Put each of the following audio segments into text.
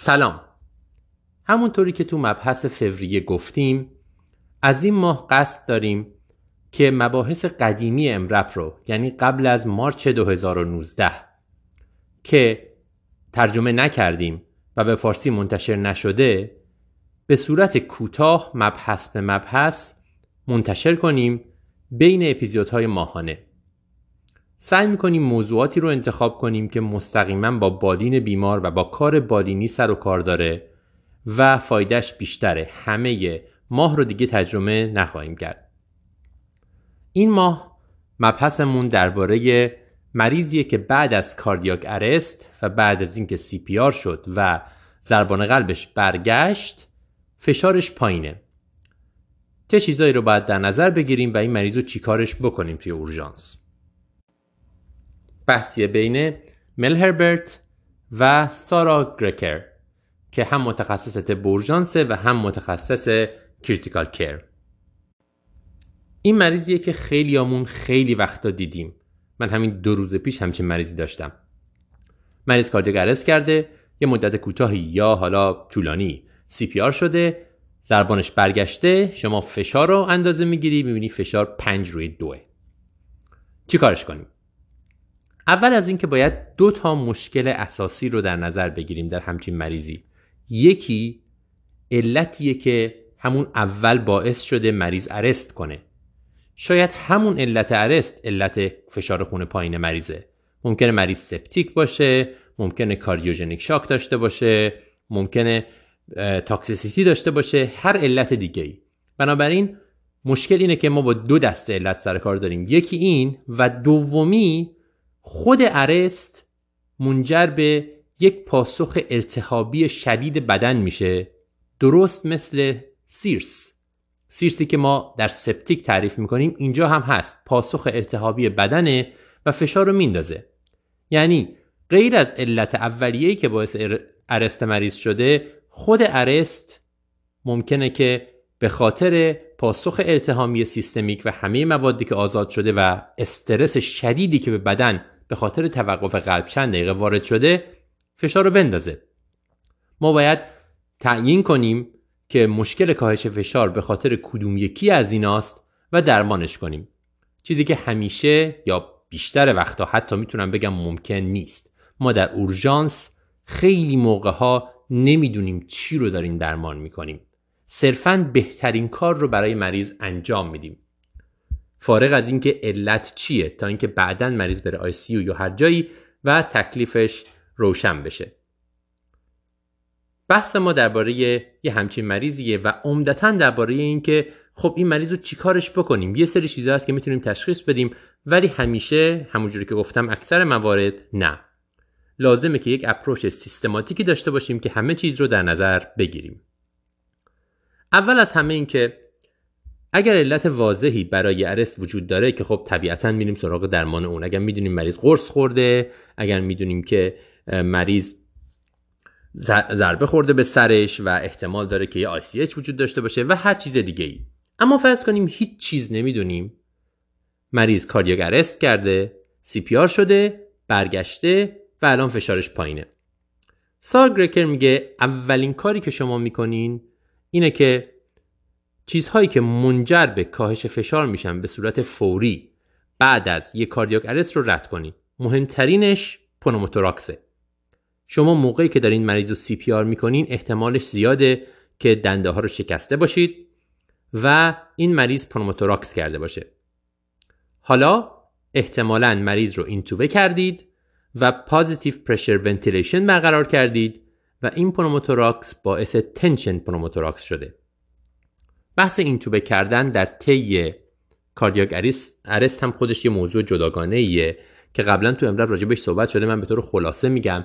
سلام. همونطوری که تو مبحث فوریه گفتیم از این ماه قصد داریم که مباحث قدیمی امرپ رو یعنی قبل از مارچ 2019 که ترجمه نکردیم و به فارسی منتشر نشده به صورت کوتاه مبحث به مبحث منتشر کنیم بین اپیزودهای ماهانه. سعی می‌کنیم موضوعاتی رو انتخاب کنیم که مستقیما با بالین بیمار و با کار بالینی سر و کار داره و فایدهش بیشتره. همه ماه رو دیگه تجربه نخواهیم کرد. این ماه مبحثمون درباره مریضیه که بعد از کاردیاک ارست و بعد از اینکه سی پی آر شد و ضربان قلبش برگشت فشارش پایینه. چه چیزایی رو باید در نظر بگیریم و این مریض رو چیکارش بکنیم توی اورژانس؟ بحثیه بین Mel Herbert و Sara Crager که هم متخصص طب و هم متخصص critical care این مریضیه که خیلیامون خیلی وقتا دیدیم. من همین دو روز پیش همچین مریضی داشتم. مریض cardiac arrest کرده یه مدت کوتاهی یا حالا طولانی CPR شده ضربانش برگشته شما فشار رو اندازه می‌گیری می‌بینی فشار پنج روی دوه. چی کارش کنیم؟ اول از اینکه باید دو تا مشکل اساسی رو در نظر بگیریم در همچین مریضی. یکی علتیه که همون اول باعث شده مریض arrest کنه. شاید همون علت arrest علت فشار خون پایین مریضه. ممکنه مریض septic باشه ممکنه cardiogenic shock داشته باشه ممکنه toxicity داشته باشه هر علت دیگه ای بنابراین مشکل اینه که ما با دو دسته علت سر کار داریم. یکی این و دومی خود ارست منجر به یک پاسخ التهابی شدید بدن میشه درست مثل سیرس. سیرسی که ما در سپتیک تعریف می‌کنیم اینجا هم هست پاسخ التهابی بدنه و فشار رو میندازه. یعنی غیر از علت اولیه‌ای که باعث ارست مریض شده خود ارست ممکنه که به خاطر پاسخ التهامی سیستمیک و همه موادی که آزاد شده و استرس شدیدی که به بدن به خاطر توقف قلب چند دقیقه وارد شده فشار رو بندازه. ما باید تعیین کنیم که مشکل کاهش فشار به خاطر کدوم یکی از ایناست و درمانش کنیم. چیزی که همیشه یا بیشتر وقتا حتی می‌تونم بگم ممکن نیست. ما در اورژانس خیلی موقع ها نمی‌دونیم چی رو داریم درمان می‌کنیم. صرفا بهترین کار رو برای مریض انجام میدیم. فارغ از اینکه علت چیه تا اینکه بعدا مریض بره آی سی یا هر جایی و تکلیفش روشن بشه. بحث ما درباره یه همچین مریضیه و عمدتا درباره اینکه خب این مریض رو چیکارش بکنیم؟ یه سری چیزا هست که می‌تونیم تشخیص بدیم ولی همیشه همونجوری که گفتم اکثر موارد نه. لازمه که یک اپروچ سیستماتیکی داشته باشیم که همه چیز رو در نظر بگیریم. اول از همه این که اگر علت واضحی برای ارست وجود داره که خب طبیعتا میریم سراغ درمان اون. اگر می‌دونیم مریض قرص خورده اگر می‌دونیم که مریض ضربه خورده به سرش و احتمال داره که یه ICH وجود داشته باشه و هر چیز دیگه ای اما فرض کنیم هیچ چیز نمی‌دونیم. مریض cardiac arrest کرده CPR شده برگشته و الان فشارش پایینه. Sara Crager میگه اولین کاری که شما می‌کنین اینه که چیزهایی که منجر به کاهش فشار میشن به صورت فوری بعد از یک cardiac arrest رو رد کنید مهمترینش pneumothorax ه. شما موقعی که دارین مریض رو CPR می‌کنین احتمالش زیاده که دنده ها رو شکسته باشید و این مریض pneumothorax کرده باشه. حالا احتمالا مریض رو اینتوبه کردید و positive pressure ventilation برقرار کردید و این pneumothorax باعث tension pneumothorax شده. بحث اینتوبه کردن در طی cardiac arrest هم خودش یه موضوع جداگانه ایه که قبلا تو EM:RAP راجع بهش صحبت شده. من به طور خلاصه میگم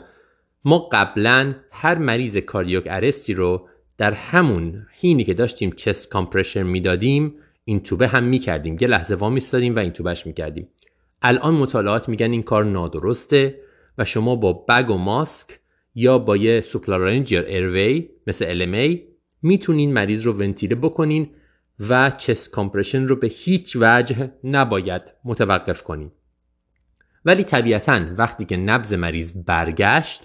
ما قبلا هر مریض cardiac arrest ی رو در همون حینی که داشتیم chest compression می‌دادیم اینتوبه هم می‌کردیم. یه لحظه وا میستادیم و اینتوبه‌ش می‌کردیم. الان مطالعات میگن این کار نادرسته و شما با bag و ماسک یا با یه supralaryngeal airway مثل LMA می‌تونین مریض رو ونتیله بکنین و chest compression رو به هیچ وجه نباید متوقف کنین. ولی طبیعتا وقتی که نبض مریض برگشت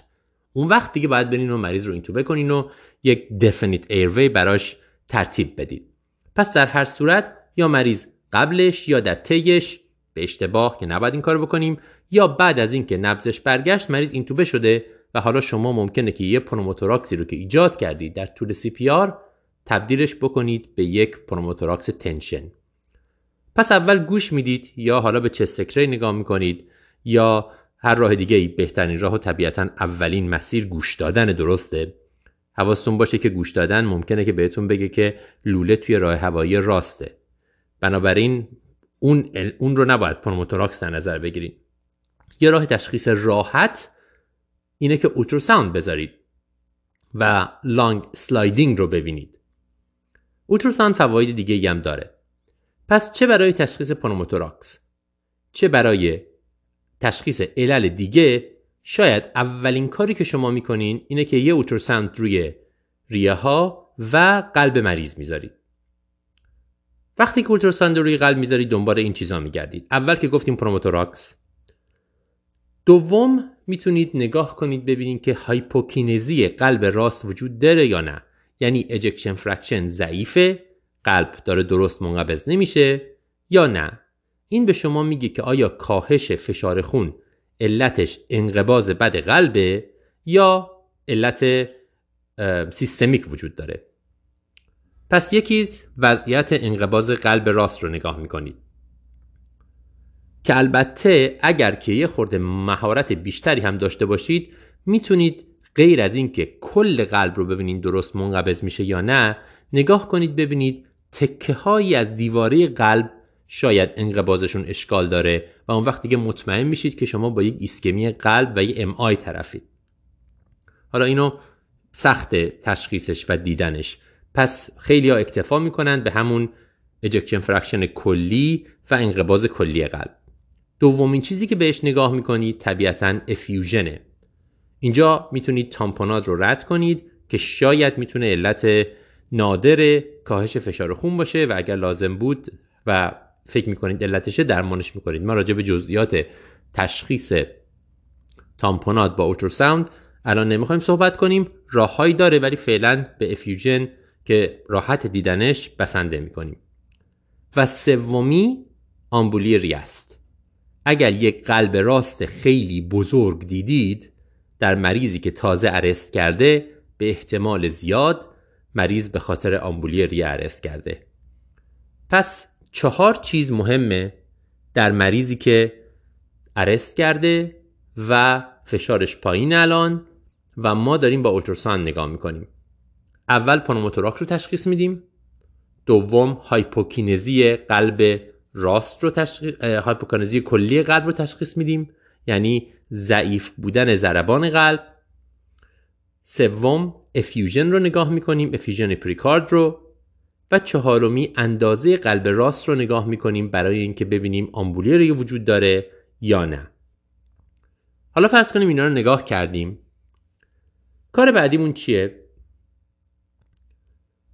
اون وقت دیگه باید برین و مریض رو اینتوبه کنین و یک definitive airway براش ترتیب بدید پس در هر صورت یا مریض قبلش یا در طیش به اشتباه که نباید این کارو بکنیم یا بعد از اینکه نبضش برگشت مریض اینتوبه شده و حالا شما ممکنه که یه pneumothorax ی رو که ایجاد کردید در طول CPR تبدیلش بکنید به یک pneumothorax tension. پس اول گوش می‌دید یا حالا به chest نگاه می‌کنید یا هر راه دیگه ای بهترین راه و طبیعتا اولین مسیر گوش دادن درسته؟ حواستون باشه که گوش دادن ممکنه که بهتون بگه که لوله توی راه هوایی راسته. بنابراین اون, اون رو نباید pneumothorax در نظر بگیرید. یه راه تشخیص راحت اینه که ultrasound بذارید و lung sliding رو ببینید. ultrasound فواید دیگه هم داره. پس چه برای تشخیص پنوموتوراکس؟ چه برای تشخیص علل دیگه؟ شاید اولین کاری که شما می‌کنین اینه که یه ultrasound روی ریه ها و قلب مریض می‌ذارید. وقتی که ultrasound روی قلب می‌ذارید دنبال این چیزا میگردید. اول که گفتیم پنوموتوراکس دوم می‌تونید نگاه کنید ببینید که هایپوکینزی قلب راست وجود داره یا نه. یعنی ejection fraction ضعیفه قلب داره درست منقبض نمیشه یا نه. این به شما میگه که آیا کاهش فشار خون علتش انقباض بد قلبه یا علت سیستمیک وجود داره؟ پس یکیش وضعیت انقباض قلب راست رو نگاه می‌کنید. که البته اگر که یه خورده مهارت بیشتری هم داشته باشید می‌تونید غیر از اینکه کل قلب رو ببینید درست منقبض میشه یا نه نگاه کنید ببینید تکه هایی از دیواره قلب شاید انقباضشون اشکال داره و اون وقت دیگه مطمئن میشید که شما با یک ایسکمی قلب و یک MI طرفید. حالا اینو سخت تشخیصش و دیدنش. پس خیلی ها اکتفا می‌کنند به همون ejection fraction کلی و انقباز کلی قلب. دومین چیزی که بهش نگاه می‌کنید طبیعتا افیوژنه. اینجا می‌تونید تامپونات رو رد کنید که شاید می‌تونه علت نادر کاهش فشار خون باشه و اگر لازم بود و فکر می‌کنید علتشه درمانش می‌کنید. ما راجع به جزئیات تشخیص تامپونات با اولتراساوند الان نمی‌خوایم صحبت کنیم. راههایی داره ولی فعلا به افیوژن که راحت دیدنش بسنده می‌کنیم. و سومی آمبولی ریست اگر یک قلب راست خیلی بزرگ دیدید در مریضی که تازه ارست کرده به احتمال زیاد مریض به خاطر آمبولی ریه ارست کرده. پس چهار چیز مهمه در مریضی که ارست کرده و فشارش پایین الان و ما داریم با اولتراساند نگاه می‌کنیم. اول پنوموتوراکس رو تشخیص میدیم. دوم هایپوکینزی قلب راست رو تشخیص هایپوکینزی کلی قلب رو تشخیص میدیم. یعنی ضعیف بودن ضربان قلب. سوم effusion رو نگاه می‌کنیم effusion پریکارد رو. و چهارمی اندازه قلب راست رو نگاه می‌کنیم برای اینکه ببینیم آمبولی وجود داره یا نه. حالا فرض کنیم اینا رو نگاه کردیم. کار بعدیمون چیه؟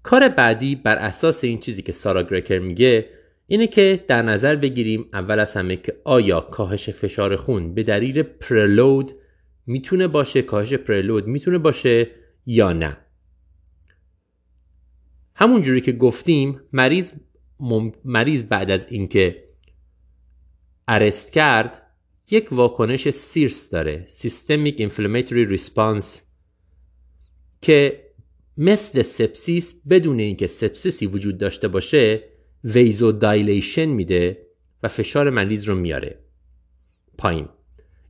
کار بعدی بر اساس این چیزی که سارا گرکر میگه اینه که در نظر بگیریم اول از همه که آیا کاهش فشار خون به دلیل پرلود می‌تونه باشه کاهش پرلود می‌تونه باشه یا نه. همون جوری که گفتیم مریض مریض بعد از اینکه ارست کرد یک واکنش SIRS داره systemic inflammatory response که مثل سپسیس بدون اینکه سپسیسی وجود داشته باشه vasodilation میده و فشار مریض رو میاره. پایین.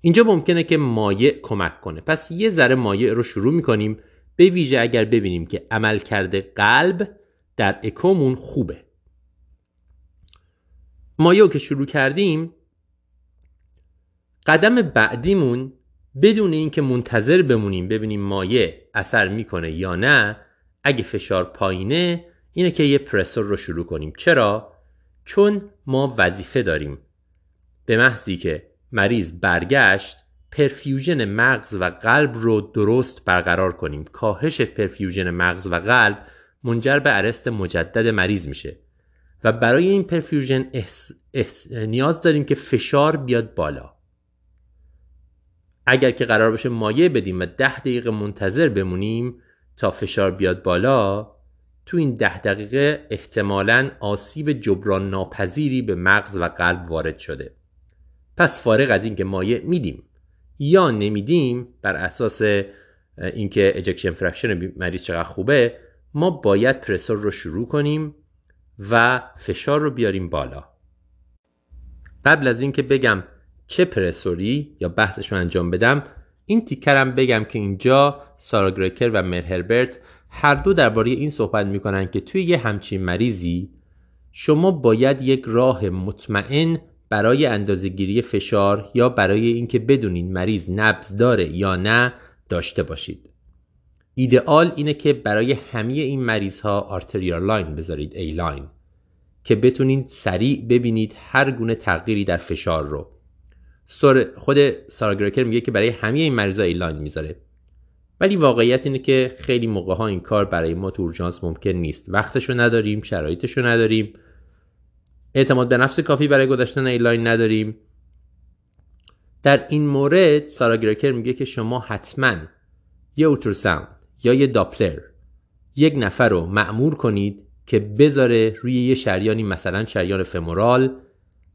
اینجا ممکنه که مایع کمک کنه. پس یه ذره مایع رو شروع می‌کنیم. به ویژه اگر ببینیم که عملکرد قلب در اکومون خوبه. مایع که شروع کردیم قدم بعدیمون بدون اینکه منتظر بمونیم ببینیم مایع اثر می‌کنه یا نه اگه فشار پایینه اینه که یه پرسور رو شروع کنیم. چرا؟ چون ما وظیفه داریم. به محضی که مریض برگشت پرفیوژن مغز و قلب رو درست برقرار کنیم. کاهش پرفیوژن مغز و قلب منجر به ارست مجدد مریض میشه. و برای این پرفیوژن نیاز داریم که فشار بیاد بالا. اگر که قرار باشه مایع بدیم و ده دقیقه منتظر بمونیم تا فشار بیاد بالا تو این ده دقیقه احتمالا آسیب جبران ناپذیری به مغز و قلب وارد شده. پس فارغ از اینکه مایع میدیم یا نمیدیم بر اساس اینکه ejection fraction مریض چقدر خوبه ما باید pressor رو شروع کنیم و فشار رو بیاریم بالا. قبل از اینکه بگم چه pressor ی یا بحثش رو انجام بدم این تیکرم بگم که اینجا سارا کریگر و مل هربرت هر دو درباره این صحبت می‌کنن که توی یه همچین مریضی شما باید یک راه مطمئن برای اندازهگیری فشار یا برای اینکه بدونین مریض نبض داره یا نه داشته باشید. ایدئال اینه که برای همه این مریض ها arterial line بذارید A-line که بتونید سریع ببینید هر گونه تغییری در فشار رو. خود سارا کریگر میگه که برای همه این مریضا A-line می‌ذاره. ولی واقعیت اینه که خیلی موقع ها این کار برای ما تو اورژانس ممکن نیست. وقتشو نداریم شرایطشو نداریم. اعتماد به نفس کافی برای گذاشتن A-line نداریم. در این مورد سارا گرکر میگه که شما حتما یه اوتروساوند یا یه داپلر یک نفر رو معمور کنید که بذاره روی یه شریانی مثلا شریان فمورال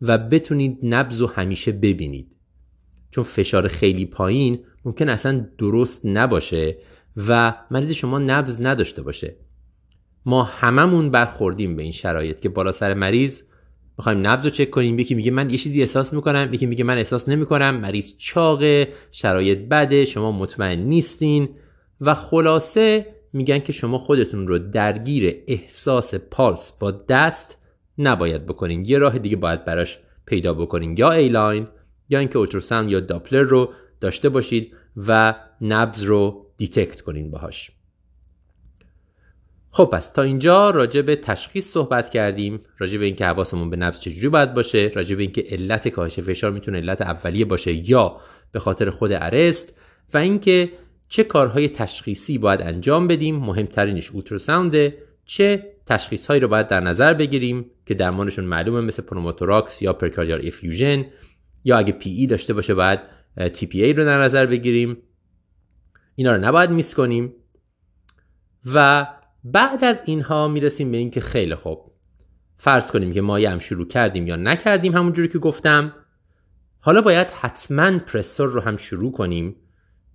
و بتونید نبز و همیشه ببینید. چون فشار خیلی پایین ممکن اصلا درست نباشه و مریض شما نبز نداشته باشه. ما هممون برخوردیم به این شرایط که بالا سر مریض می‌خوایم نبض رو چک کنیم. یکی میگه من یه چیزی احساس می‌کنم یکی میگه من احساس نمی‌کنم. مریض چاقه شرایط بده شما مطمئن نیستین و خلاصه میگن که شما خودتون رو درگیر احساس پالس با دست نباید بکنین. یه راه دیگه باید براش پیدا بکنین. یا A-line یا اینکه ultrasound یا Doppler رو داشته باشید و نبض رو detect کنین باهاش. خب پس تا اینجا راجع به تشخیص صحبت کردیم راجع به اینکه حواسمون به نبض چجوری باید باشه راجع به اینکه علت کاهش فشار می‌تونه علت اولیه باشه یا به خاطر خود arrest و اینکه چه کارهای تشخیصی باید انجام بدیم مهمترینش ultrasound ه چه تشخیص هایی رو باید در نظر بگیریم که درمانشون معلومه مثل پنوموتوراکس یا pericardial effusion یا اگه PE داشته باشه باید ای رو در نظر بگیریم. اینا رو نباید میس کنیم. و بعد از اینها می‌رسیم به اینکه خیلی خوب. فرض کنیم که مایه هم شروع کردیم یا نکردیم همونجوری که گفتم. حالا باید حتما پرسور رو هم شروع کنیم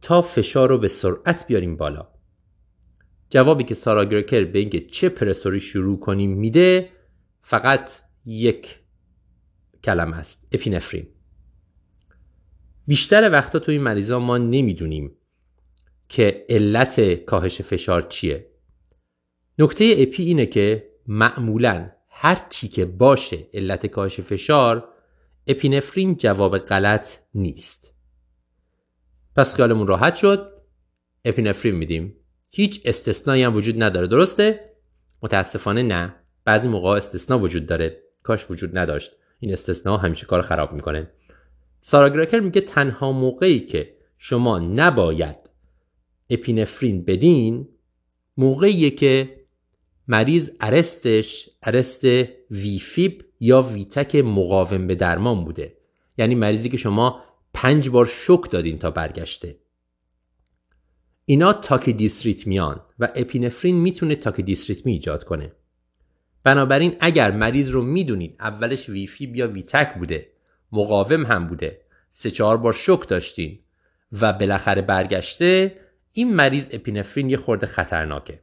تا فشار رو به سرعت بیاریم بالا. جوابی که سارا گرکر به اینکه چه پرسوری شروع کنیم میده فقط یک کلمه است اپینفرین. بیشتر وقتا تو این مریضا ما نمی‌دونیم که علت کاهش فشار چیه. نکته اپی اینه که معمولا هر چی که باشه علت کاهش فشار اپینفرین جواب غلط نیست. پس خیالمون راحت شد اپینفرین میدیم. هیچ استثنایی هم وجود نداره درسته؟ متاسفانه نه. بعضی موقع استثنا وجود داره. کاش وجود نداشت. این استثنا همیشه کار خراب می‌کنه. سارا گراکر میگه تنها موقعی که شما نباید اپینفرین بدین موقعیه که مریض ارستش ارست ویفیب یا ویتک مقاوم به درمان بوده. یعنی مریضی که شما پنج بار شک دادین تا برگشته. اینا تاکیدیستریتمیان و اپینفرین می‌تونه تاکیدیستریتمی ایجاد کنه. بنابراین اگر مریض رو می‌دونید اولش ویفی یا ویتک بوده مقاوم هم بوده. سه چهار بار شک داشتین و بالاخره برگشته این مریض اپینفرین یه خورده خطرناکه.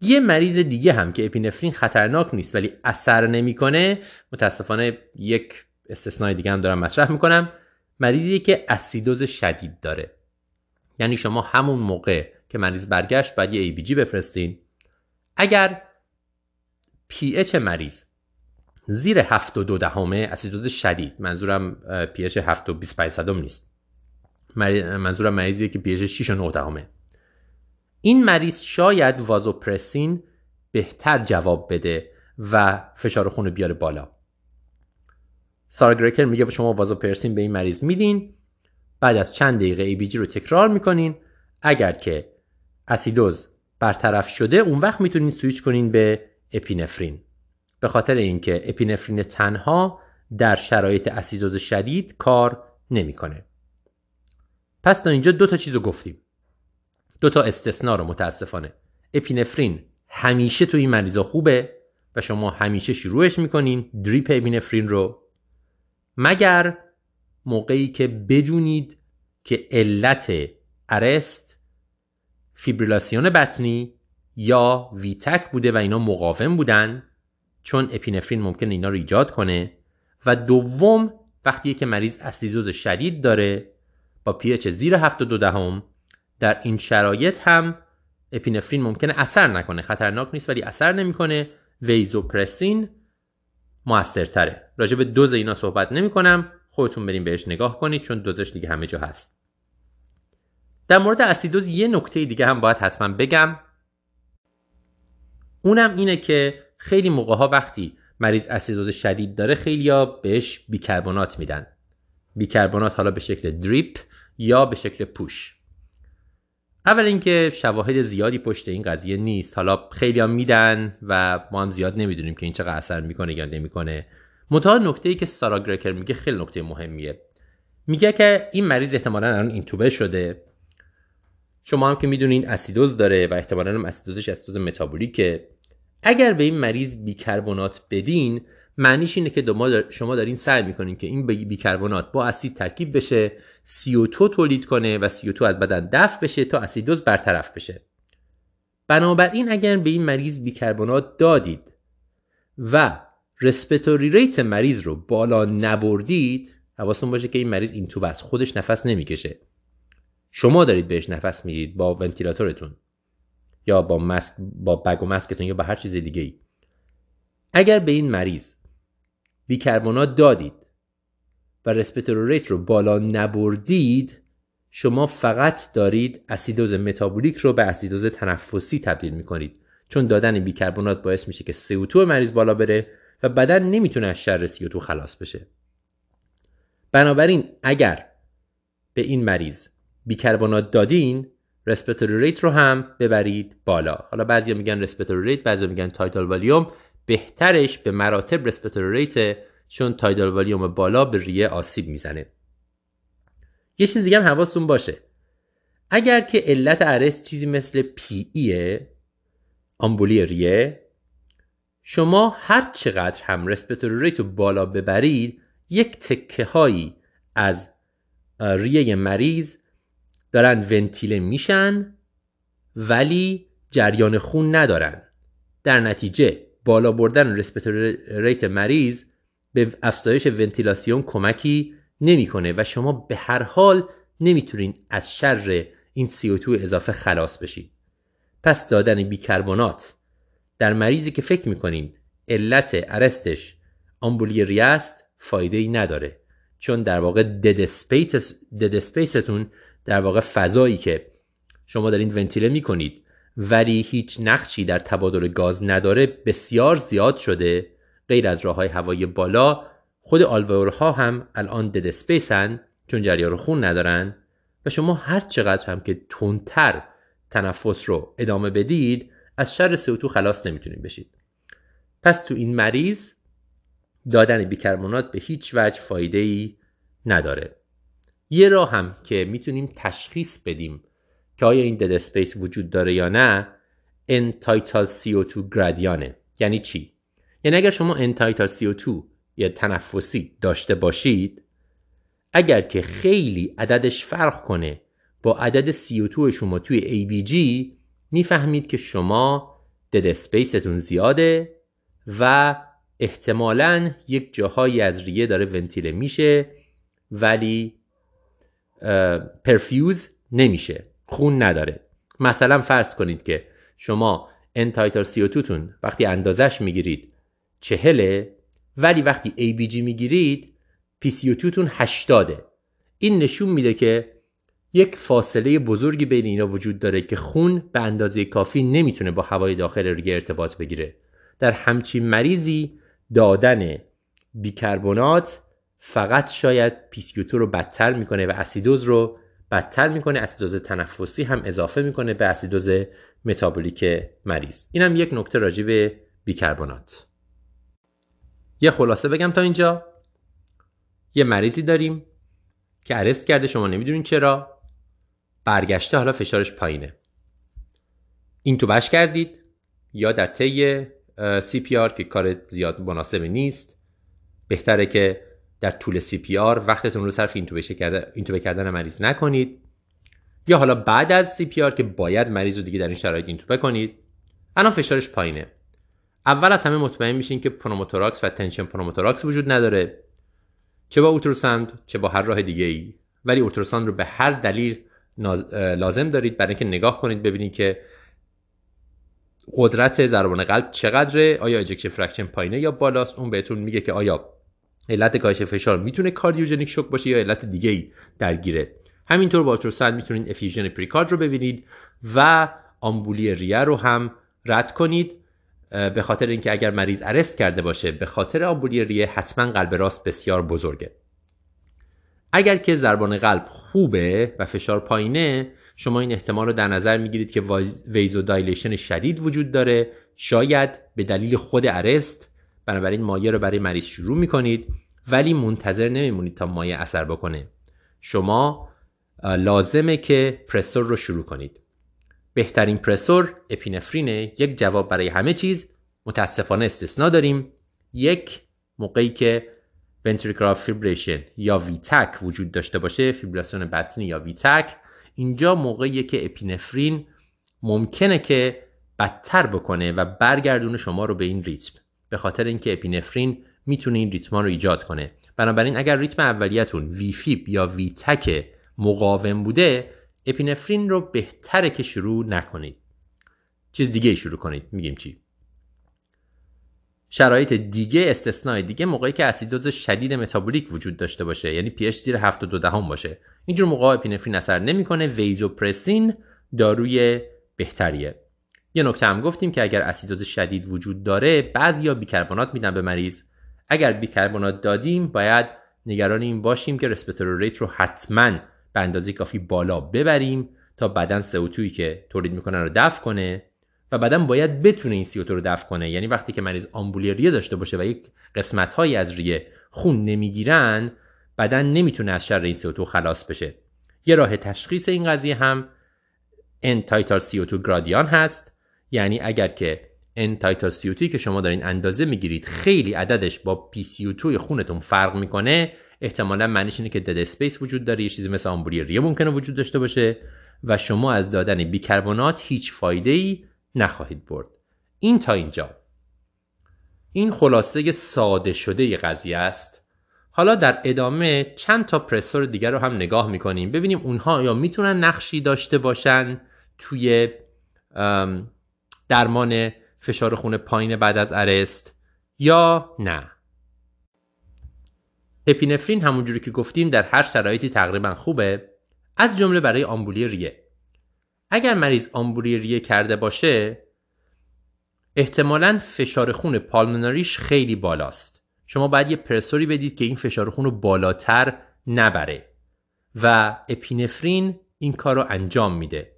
یه مریض دیگه هم که اپینفرین خطرناک نیست ولی اثر نمی‌کنه متاسفانه یک استثنای دیگه هم دارم مطرح می‌کنم مریضی که اسیدوز شدید داره. یعنی شما همون موقع که مریض برگشت باید یه ABG بفرستین. اگر pH مریض زیر 7 و دو دهمه اسیدوز شدید. منظورم pH 7 و 25 صدم نیست. منظورم مریضیه که pH 6 و 9 دهمه این مریض شاید وازوپرسین بهتر جواب بده و فشار خون بیاره بالا. سارا گریکر میگه شما وازوپرسین به این مریض میدین. بعد از چند دقیقه ABG رو تکرار می‌کنین. اگر که اسیدوز برطرف شده اون وقت می‌تونین سویچ کنین به اپینفرین. به خاطر اینکه اپینفرین تنها در شرایط اسیدوز شدید کار نمی‌کنه. پس تا اینجا دو تا چیز رو گفتیم. دو تا استثنا رو متاسفانه. اپینفرین همیشه تو این مریضا خوبه و شما همیشه شروعش می‌کنین دریپ اپینفرین رو. مگر موقعی که بدونید که علت ارست فیبریلاسیون بطنی یا ویتک بوده و اینا مقاوم بودن چون اپینفرین ممکن اینا رو ایجاد کنه. و دوم وقتی که مریض اسیدوز شدید داره با اچ زیر 72 دهم در این شرایط هم اپینفرین ممکنه اثر نکنه. خطرناک نیست ولی اثر نمی‌کنه. ویزوپرسین موثرتره. راجع به دوز اینا صحبت نمی کنم خودتون بریم بهش نگاه کنید چون دوزش دیگه همه جا هست. در مورد اسیدوز یه نکته دیگه هم باید حتما بگم. اونم اینه که خیلی موقع ها وقتی مریض اسیدوز شدید داره خیلی ها بهش بیکربونات میدن. بیکربونات حالا به شکل دریپ یا به شکل پوش. اول اینکه شواهد زیادی پشت این قضیه نیست. حالا خیلی هم میدن و ما هم زیاد نمی‌دونیم که این چقدر اثر می‌کنه یا نمی‌کنه. منتها نکته ای که سارا گرکر میگه خیلی نکته مهمیه. میگه که این مریض احتمالا الان اینتوبه شده. شما هم که می‌دونین اسیدوز داره و احتمالا هم اسیدوزش اسیدوز متابولیکه. اگر به این مریض بیکربنات بدین معنیش اینه که شما دارین سعی می‌کنین که این بیکربنات با اسید ترکیب بشه CO2 تولید کنه و CO2 از بدن دفع بشه تا اسیدوز برطرف بشه. بنابراین اگر به این مریض بیکربنات دادید و respiratory rate مریض رو بالا نبردید حواستون باشه که این مریض اینتوبه خودش نفس نمی‌کشه. شما دارید بهش نفس می‌دید با ونتیلاتورتون. یا با مسک با bag و مسکتون یا با هر چیز دیگه ای اگر به این مریض بیکربنات دادید و respiratory rate رو بالا نبردید شما فقط دارید اسیدوز متابولیک رو به اسیدوز تنفسی تبدیل می‌کنید. چون دادن بیکربنات باعث میشه که CO2 مریض بالا بره و بدن نمی‌تونه از شر CO2 خلاص بشه. بنابراین اگر به این مریض بیکربنات دادین respiratory rate رو هم ببرید بالا. حالا بعضیا میگن respiratory rate بعضیا میگن tidal volume بهترش به مراتب respiratory rate چون tidal volume بالا به ریه آسیب می‌زنه. یه چیز دیگه هم حواستون باشه. اگر که علت arrest چیزی مثل PE ه آمبولی ریه شما هر چقدر هم respiratory rate رو بالا ببرید یک تکه هایی از ریه مریض دارن ونتیله میشن ولی جریان خون ندارن. در نتیجه بالا بردن respiratory rate مریض به افزایش ونتیلاسیون کمکی نمی‌کنه و شما به هر حال نمی‌تونین از شر این CO2 اضافه خلاص بشید پس دادن بیکربنات در مریضی که فکر می‌کنین علت ارستش آمبولی ریاست فایده ای نداره. چون در واقع دد اسپیستون در واقع فضایی که شما دارین ونتیله می‌کنید ولی هیچ نقشی در تبادل گاز نداره بسیار زیاد شده. غیر از راه های هوایی بالا خود آلوئورها هم الان dead space ان چون جریان خون ندارن. و شما هر چقدر هم که تندتر تنفس رو ادامه بدید از شر CO2 خلاص نمی‌تونید بشید. پس تو این مریض دادن بیکربنات به هیچ وجه فایده ای نداره. یه راه هم که می‌تونیم تشخیص بدیم که آیا این dead space وجود داره یا نه end-tidal CO2 gradient ه یعنی چی؟ یعنی اگر شما end-tidal CO2 یا تنفسی داشته باشید اگر که خیلی عددش فرق کنه با عدد CO2 شما توی ABG می‌فهمید که شما dead space تون زیاده و احتمالا یک جاهایی از ریه داره ventilate میشه ولی پرفیوز نمیشه خون نداره. مثلا فرض کنید که شما انتایتر CO2 تون وقتی اندازش می‌گیرید چهله ولی وقتی ABG می‌گیرید PCO2 تون هشتاده. این نشون میده که یک فاصله بزرگی بین اینا وجود داره که خون به اندازه کافی نمی‌تونه با هوای داخل ریه ارتباط بگیره. در همچین مریضی دادن بیکربنات فقط شاید PCO2 رو بدتر می‌کنه و اسیدوز رو بدتر می‌کنه اسیدوز تنفسی هم اضافه می‌کنه به اسیدوز متابولیک مریض. اینم یک نکته راجع به بیکربنات یه خلاصه بگم تا اینجا. یه مریضی داریم که ارست کرده شما نمی‌دونین چرا. برگشته حالا فشارش پایینه. این تو بش کردید یا در طی CPR که کار زیاد مناسبی نیست. بهتره که در طول CPR وقتتون رو صرف intubate کردن مریض نکنید. یا حالا بعد از CPR که باید مریض رو دیگه در این شرایط intubate کنید. الان فشارش پایینه. اول از همه مطمئن میشین که پنوموتوراکس و tension pneumothorax وجود نداره. چه با ultrasound چه با هر راه دیگه ای ولی ultrasound رو به هر دلیل لازم دارید برای اینکه نگاه کنید ببینید که قدرت ضربان قلب چقدره آیا ejection fraction پایینه یا بالاست. اون بهتون میگه که آیا علت کاهش فشار می‌تونه cardiogenic shock باشه یا علت دیگه ای درگیره. همینطور با ultrasound می‌تونید effusion پریکارد رو ببینید و آمبولی ریه رو هم رد کنید به خاطر اینکه اگر مریض arrest کرده باشه به خاطر آمبولی ریه حتما قلب راست بسیار بزرگه. اگر که ضربان قلب خوبه و فشار پایینه شما این احتمال رو در نظر می‌گیرید که ویزو دایلیشن شدید وجود داره. شاید به دلیل خود ارست بنابراین مایه رو برای مریض شروع می‌کنید ولی منتظر نمیمونید تا مایه اثر بکنه. شما لازمه که پرسور رو شروع کنید. بهترین پرسور اپینفرینه یک جواب برای همه چیز. متاسفانه استثنا داریم. یک موقعی که ventricular fibrillation یا ویتک وجود داشته باشه فیبراسیون بطنی یا ویتک اینجا موقعیه که اپینفرین ممکنه که بدتر بکنه و برگردونه شما رو به این ریتم. به خاطر اینکه اپینفرین می‌تونه این ریتما رو ایجاد کنه. بنابراین اگر ریتم اولیتون V-fib یا ویتک مقاوم بوده اپینفرین رو بهتره که شروع نکنید. چیز دیگه شروع کنید. میگیم چی؟ شرایط دیگه استثنای دیگه موقعی که اسیدوز شدید متابولیک وجود داشته باشه. یعنی pH زیر 7 دو دهم باشه. اینجور موقع اپینفرین اثر نمی‌کنه. ویزوپرسین داروی بهتریه. یه نکته هم گفتیم که اگر اسیدوز شدید وجود داره بعضیا بیکربنات میدن به مریض. اگر بیکربنات دادیم باید نگران این باشیم که رسپتور ریت رو حتما به اندازه کافی بالا ببریم تا بدن CO2 که تولید می‌کنه رو دفع کنه و بدن باید بتونه این CO2 رو دفع کنه. یعنی وقتی که مریض آمبولی ریه داشته باشه و یک قسمت هایی از ریه خون نمی‌گیرن بدن نمی‌تونه از شر این CO2 خلاص بشه. یه راه تشخیص این قضیه هم end-tidal CO2 gradient هست. یعنی اگر که CO2 که شما دارین اندازه می‌گیرید خیلی عددش با PCO2 خونتون فرق می‌کنه احتمالا معنیش اینه که dead space وجود داره یه چیزی مثل آمبولی ریه ممکنه وجود داشته باشه و شما از دادن بیکربنات هیچ فایده ای نخواهید برد. این تا اینجا. این خلاصه ساده شده ی قضیه است. حالا در ادامه چند تا پرسور دیگر رو هم نگاه می‌کنیم ببینیم اونها یا می‌تونن نقشی داشته باشن توی درمان فشار خون پایین بعد از ارست یا نه. اپینفرین همونجوری که گفتیم در هر شرایطی تقریبا خوبه از جمله برای آمبولی ریه. اگر مریض آمبولی ریه کرده باشه احتمالا فشار خون پالموناریش خیلی بالاست. شما باید یه پرسوری بدید که این فشار خون رو بالاتر نبره و اپینفرین این کار رو انجام میده.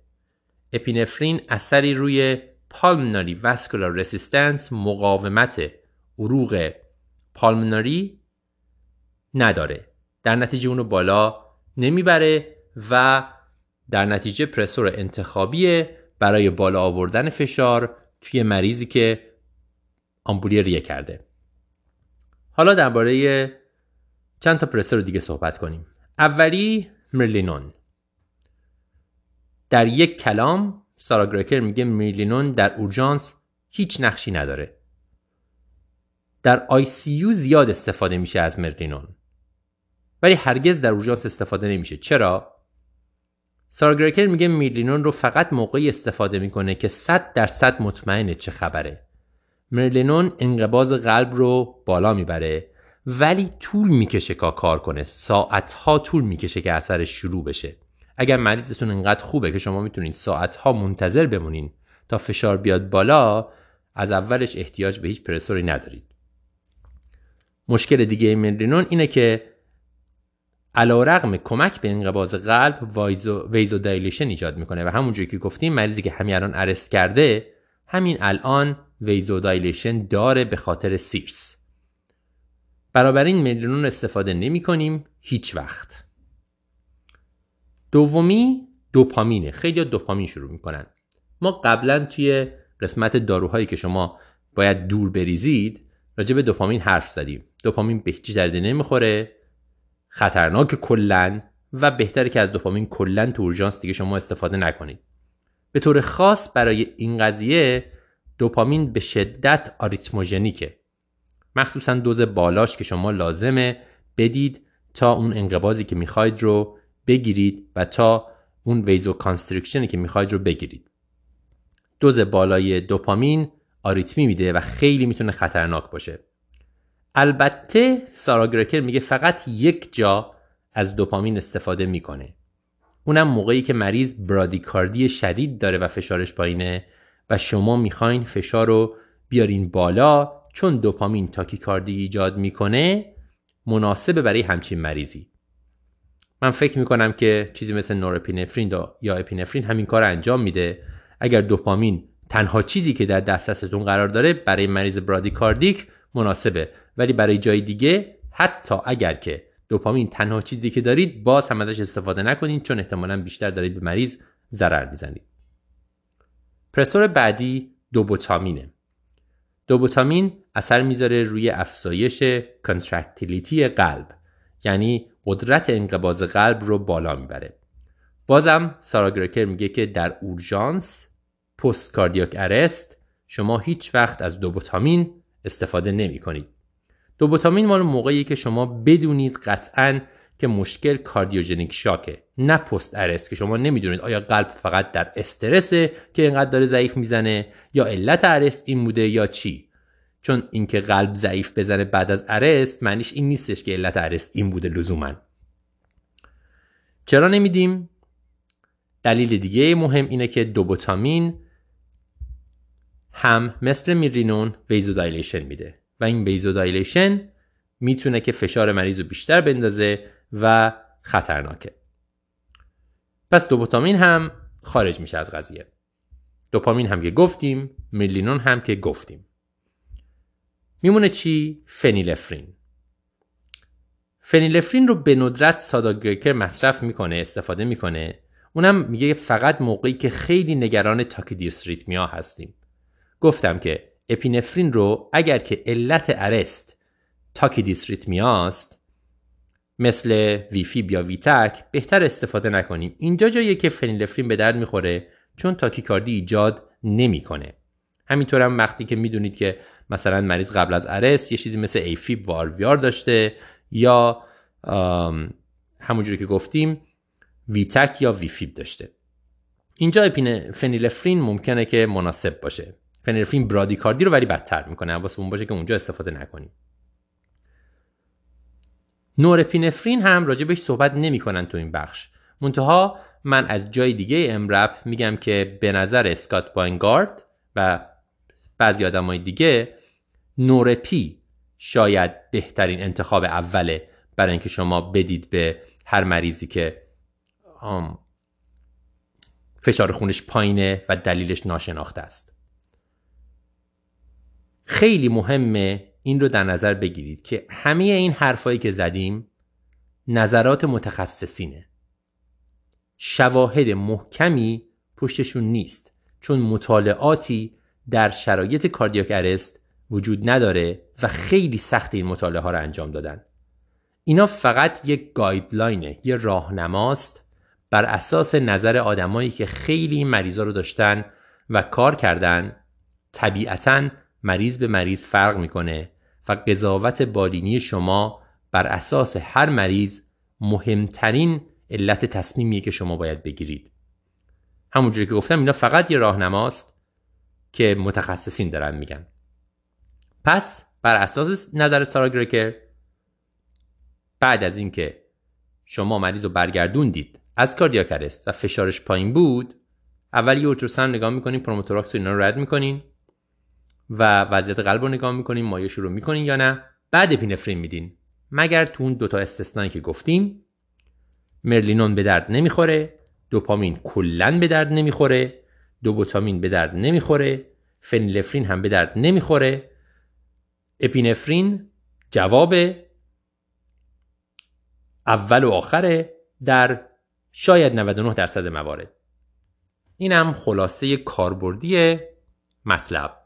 اپینفرین اثری روی پالموناری واسکولار رسیستنس مقاومت عروق پالموناری نداره. در نتیجه اونو بالا نمی‌بره و در نتیجه پرسور انتخابیه برای بالا آوردن فشار توی مریضی که آمبولی ریه کرده. حالا درباره چند تا پرسور دیگه صحبت کنیم. اولی مرلینون. در یک کلام سارا گرکر میگه مرلینون در اورژانس هیچ نقشی نداره. در آی سی زیاد استفاده میشه از مرلینون ولی هرگز در اورژانس استفاده نمیشه. چرا؟ سارگرکر میگه میرلینون رو فقط موقعی استفاده می‌کنه که 100 درصد مطمئنه چه خبره. مرلینون انقباز قلب رو بالا می‌بره ولی طول می‌کشه که کار کنه. ساعتها طول می‌کشه که اثرش شروع بشه. اگر مریضتون انقدر خوبه که شما می‌تونید ساعتها منتظر بمونین تا فشار بیاد بالا از اولش احتیاج به هیچ پرسوری ندارید. مشکل دیگه مرلینون اینه که علا رقم کمک به انقباز قلب ویزو دایلیشن ایجاد می‌کنه و همونجوری که گفتیم مریضی که همین الان ارست کرده همین الان ویزو دایلیشن داره به خاطر سیپس این ملینون استفاده نمی کنیم هیچ وقت. دومی دوپامینه. خیلی دوپامین شروع می‌کنن. ما قبلا توی قسمت داروهایی که شما باید دور بریزید راجع به دوپامین حرف زدیم. دوپامین به هیچ درده نمی‌خوره خطرناک کلا و بهتره که از دوپامین کلا تو اورژانس دیگه شما استفاده نکنید. به طور خاص برای این قضیه دوپامین به شدت arrhythmogenic ه. مخصوصا دوز بالاش که شما لازمه بدید تا اون انقباضی که می‌خواید رو بگیرید و تا اون vasoconstriction ی که می‌خواید رو بگیرید. دوز بالای دوپامین آریتمی میده و خیلی می‌تونه خطرناک باشه. البته سارا گرکر میگه فقط یک جا از دوپامین استفاده می‌کنه. اونم موقعی که مریض برادیکاردی شدید داره و فشارش پایینه و شما می‌خواین فشار رو بیارین بالا چون دوپامین تاکیکاردی ایجاد می‌کنه مناسبه برای همچین مریضی. من فکر می‌کنم که چیزی مثل نورپینفرین یا اپینفرین همین کار انجام میده. اگر دوپامین تنها چیزی که در دسترستون قرار داره برای مریض برادیکاردیک مناسبه. ولی برای جای دیگه حتی اگر که دوپامین تنها چیزی که دارید باز هم ازش استفاده نکنید چون احتمالا بیشتر دارید به مریض ضرر می‌زنید. pressor بعدی دوبوتامینه. دوبوتامین اثر می‌ذاره روی افزایش contractility قلب. یعنی قدرت انقباض قلب رو بالا می‌بره بازم سارا گرکر میگه که در اورژانس پست کاردیاک ارست شما هیچ وقت از دوبوتامین استفاده نمی کنید. دوبوتامین مال موقعی که شما بدونید قطعا که مشکل کاردیوژنیک شاکه نه پست ارست که شما نمی‌دونید آیا قلب فقط در استرسه که اینقدر داره ضعیف می‌زنه یا علت ارست این بوده یا چی چون اینکه قلب ضعیف بزنه بعد از ارست معنیش این نیستش که علت ارست این بوده لزوما. چرا نمیدیم؟ دلیل دیگه مهم اینه که دوبوتامین هم مثل میلرینون vasodilation میده و این vasodilation می‌تونه که فشار مریض رو بیشتر بندازه و خطرناکه. پس دوپامین هم خارج میشه از قضیه. دوپامین هم که گفتیم میلرینون هم که گفتیم. میمونه چی؟ فنیلفرین. فنیلفرین رو به ندرت ساداگریکر مصرف می‌کنه استفاده می‌کنه. اونم میگه فقط موقعی که خیلی نگران تاکیدیوسریتمیا هستیم. گفتم که اپینفرین رو اگر که علت ارست تاکیدیسریتمیاست مثل ویفیب یا ویتک بهتر استفاده نکنیم. اینجا جاییه که فنیلفرین به درد می‌خوره چون تاکیکاردی ایجاد نمی‌کنه. همینطور هم وقتی که می‌دونید که مثلا مریض قبل از ارست یه چیزی مثل ایفیب و آرویار داشته یا همونجوری که گفتیم ویتک یا ویفیب داشته. اینجا فنیلفرین ممکنه که مناسب باشه. فنیلفرین برادیکاردی رو ولی بدتر می‌کنه. واسه اون باشه که اونجا استفاده نکنیم. نورپینفرین هم راجع بهش صحبت نمی‌کنن تو این بخش. منتها من از جای دیگه امرب میگم که به نظر اسکات باینگارد و بعضی های دیگه نورپی شاید بهترین انتخاب اوله برای اینکه شما بدید به هر مریضی که فشار خونش پایینه و دلیلش ناشناخته است. خیلی مهمه این رو در نظر بگیرید که همه این حرفایی که زدیم نظرات متخصصینه. شواهد محکمی پشتشون نیست چون مطالعاتی در شرایط کاردیاک ارست وجود نداره و خیلی سخت این مطالعه ها رو انجام دادن. اینا فقط یک گایدلاینه یه راهنماست بر اساس نظر آدمایی که خیلی این مریضا رو داشتن و کار کردن. طبیعتا مریض به مریض فرق می‌کنه و قضاوت بالینی شما بر اساس هر مریض مهمترین علت تصمیمیه که شما باید بگیرید. همونجوری که گفتم اینا فقط یه راهنماست. که متخصصین دارن میگن. پس بر اساس نظر سارا گرکر بعد از اینکه شما مریض رو برگردوندید از cardiac arrest و فشارش پایین بود اول یه ultrasound نگاه می‌کنین پنوموتوراکس و اینا رو رد می‌کنین و وضعیت قلب رو نگاه می‌کنین مایه شروع می‌کنین یا نه. بعد اپینفرین میدین. مگر تو اون دوتا استثنایی که گفتیم مرلینون به درد نمی‌خوره دوپامین کلا به درد نمی‌خوره دوبوتامین به درد نمی‌خوره فنیلفرین هم به درد نمی‌خوره. اپینفرین جواب اول و آخره در شاید 99 درصد موارد. اینم خلاصه کاربردی مطلب.